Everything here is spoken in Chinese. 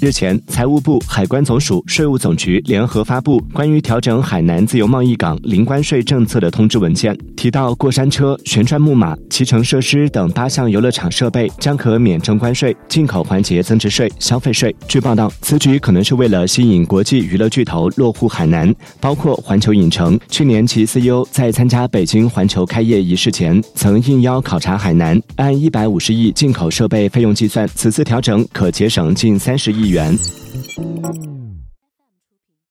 日前，财务部、海关总署、税务总局联合发布关于调整海南自由贸易港零关税政策的通知文件，提到过山车、旋转木马、骑乘设施等八项游乐场设备将可免征关税，进口环节增值税、消费税。据报道，此举可能是为了吸引国际娱乐巨头落户海南，包括环球影城。去年其 CEO 在参加北京环球开业仪式前，曾应邀考察海南，按一百五十亿进口设备费用计算，此次调整可节省近三十亿元。